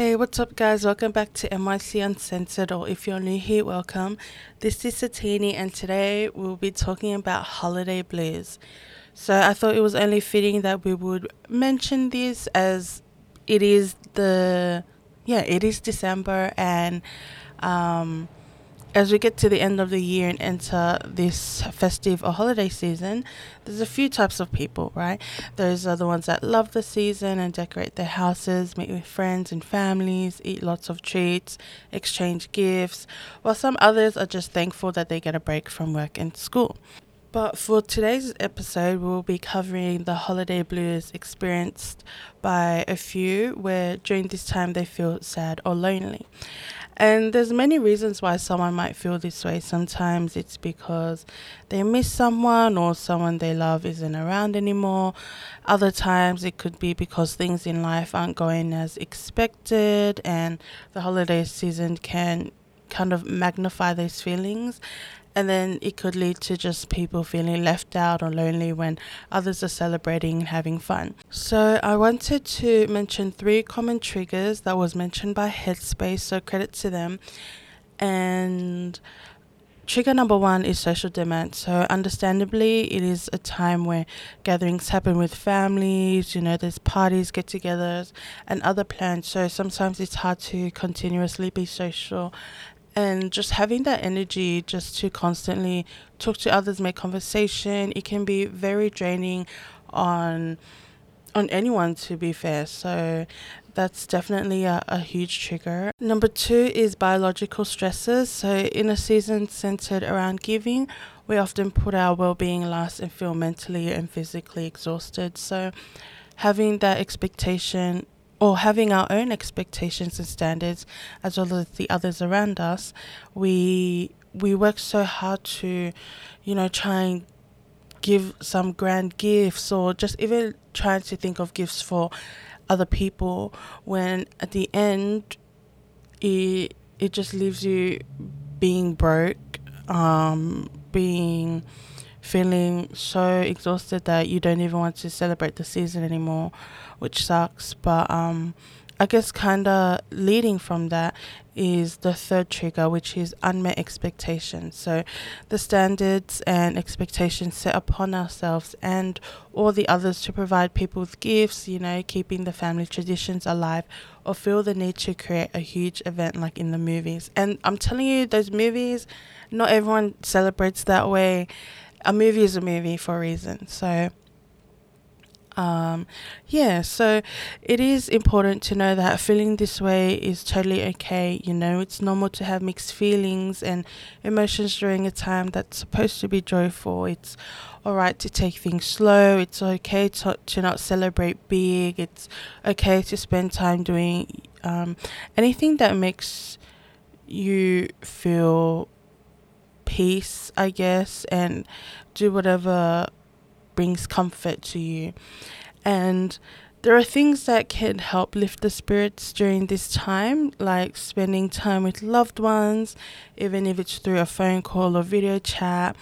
Hey, what's up, guys? Welcome back to MYC Uncensored, or if you're new here, welcome. This is Satini, and today we'll be talking about holiday blues. So, I thought it was only fitting that we would mention this as it is the yeah, it is December, and um, as we get to the end of the year and enter this festive or holiday season, there's a few types of people, right? Those are the ones that love the season and decorate their houses, meet with friends and families, eat lots of treats, exchange gifts, while some others are just thankful that they get a break from work and school. But for today's episode, we'll be covering the holiday blues experienced by a few where during this time they feel sad or lonely. And there's many reasons why someone might feel this way. Sometimes it's because they miss someone or someone they love isn't around anymore. Other times it could be because things in life aren't going as expected and the holiday season can kind of magnify those feelings and then it could lead to just people feeling left out or lonely when others are celebrating and having fun. So I wanted to mention three common triggers that was mentioned by Headspace, so credit to them. And trigger number one is social demand. So, understandably, it is a time where gatherings happen with families, you know, there's parties, get togethers, and other plans. So, sometimes it's hard to continuously be social and just having that energy just to constantly talk to others make conversation it can be very draining on on anyone to be fair. So that's definitely a, a huge trigger. Number two is biological stresses so in a season centered around giving we often put our well-being last and feel mentally and physically exhausted. So having that expectation or having our own expectations and standards as well as the others around us, we we work so hard to, you know, try and give some grand gifts or just even trying to think of gifts for other people when at the end it it just leaves you being broke, um, being feeling so exhausted that you don't even want to celebrate the season anymore, which sucks. But um, I guess kind of leading from that is the third trigger, which is unmet expectations. So, the standards and expectations set upon ourselves and all the others to provide people with gifts, you know, keeping the family traditions alive, or feel the need to create a huge event like in the movies. And I'm telling you, those movies, not everyone celebrates that way a movie is a movie for a reason. So, um, yeah, so it is important to know that feeling this way is totally okay. You know, it's normal to have mixed feelings and emotions during a time that's supposed to be joyful. It's all right to take things slow. It's okay to, to not celebrate big. It's okay to spend time doing um, anything that makes you feel peace, I guess, and do whatever brings comfort to you. And there are things that can help lift the spirits during this time, like spending time with loved ones, even if it's through a phone call or video chat,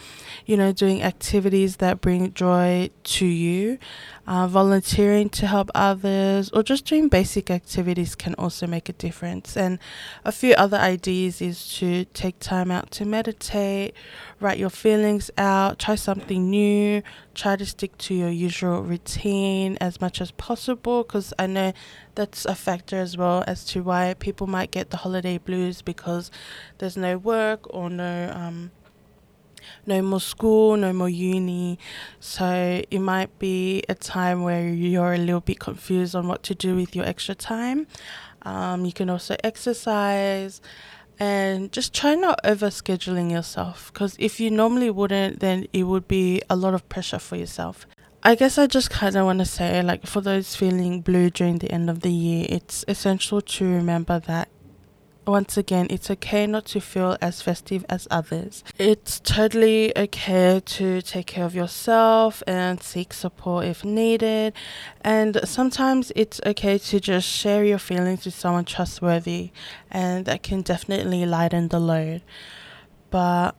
you know, doing activities that bring joy to you, uh, volunteering to help others, or just doing basic activities can also make a difference. And a few other ideas is to take time out to meditate, write your feelings out, try something new, try to stick to your usual routine as much as possible because I know that's a factor as well as to why people might get the holiday blues because there's no work or no um, no more school, no more uni. So it might be a time where you're a little bit confused on what to do with your extra time. Um, you can also exercise and just try not over scheduling yourself because if you normally wouldn't, then it would be a lot of pressure for yourself. I guess I just kind of want to say, like, for those feeling blue during the end of the year, it's essential to remember that once again, it's okay not to feel as festive as others. It's totally okay to take care of yourself and seek support if needed. And sometimes it's okay to just share your feelings with someone trustworthy, and that can definitely lighten the load. But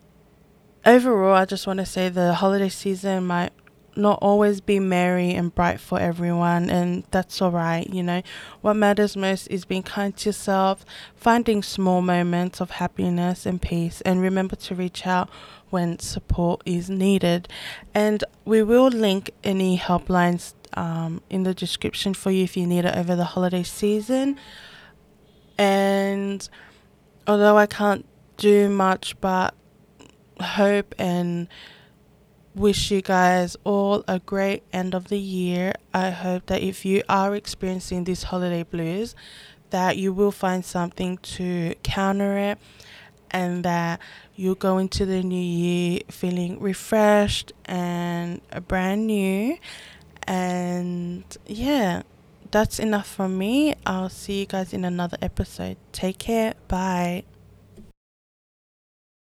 overall, I just want to say the holiday season might not always be merry and bright for everyone, and that's all right. You know, what matters most is being kind to yourself, finding small moments of happiness and peace, and remember to reach out when support is needed. And we will link any helplines um, in the description for you if you need it over the holiday season. And although I can't do much but hope and wish you guys all a great end of the year. I hope that if you are experiencing this holiday blues, that you will find something to counter it and that you'll go into the new year feeling refreshed and brand new. And yeah, that's enough from me. I'll see you guys in another episode. Take care. Bye.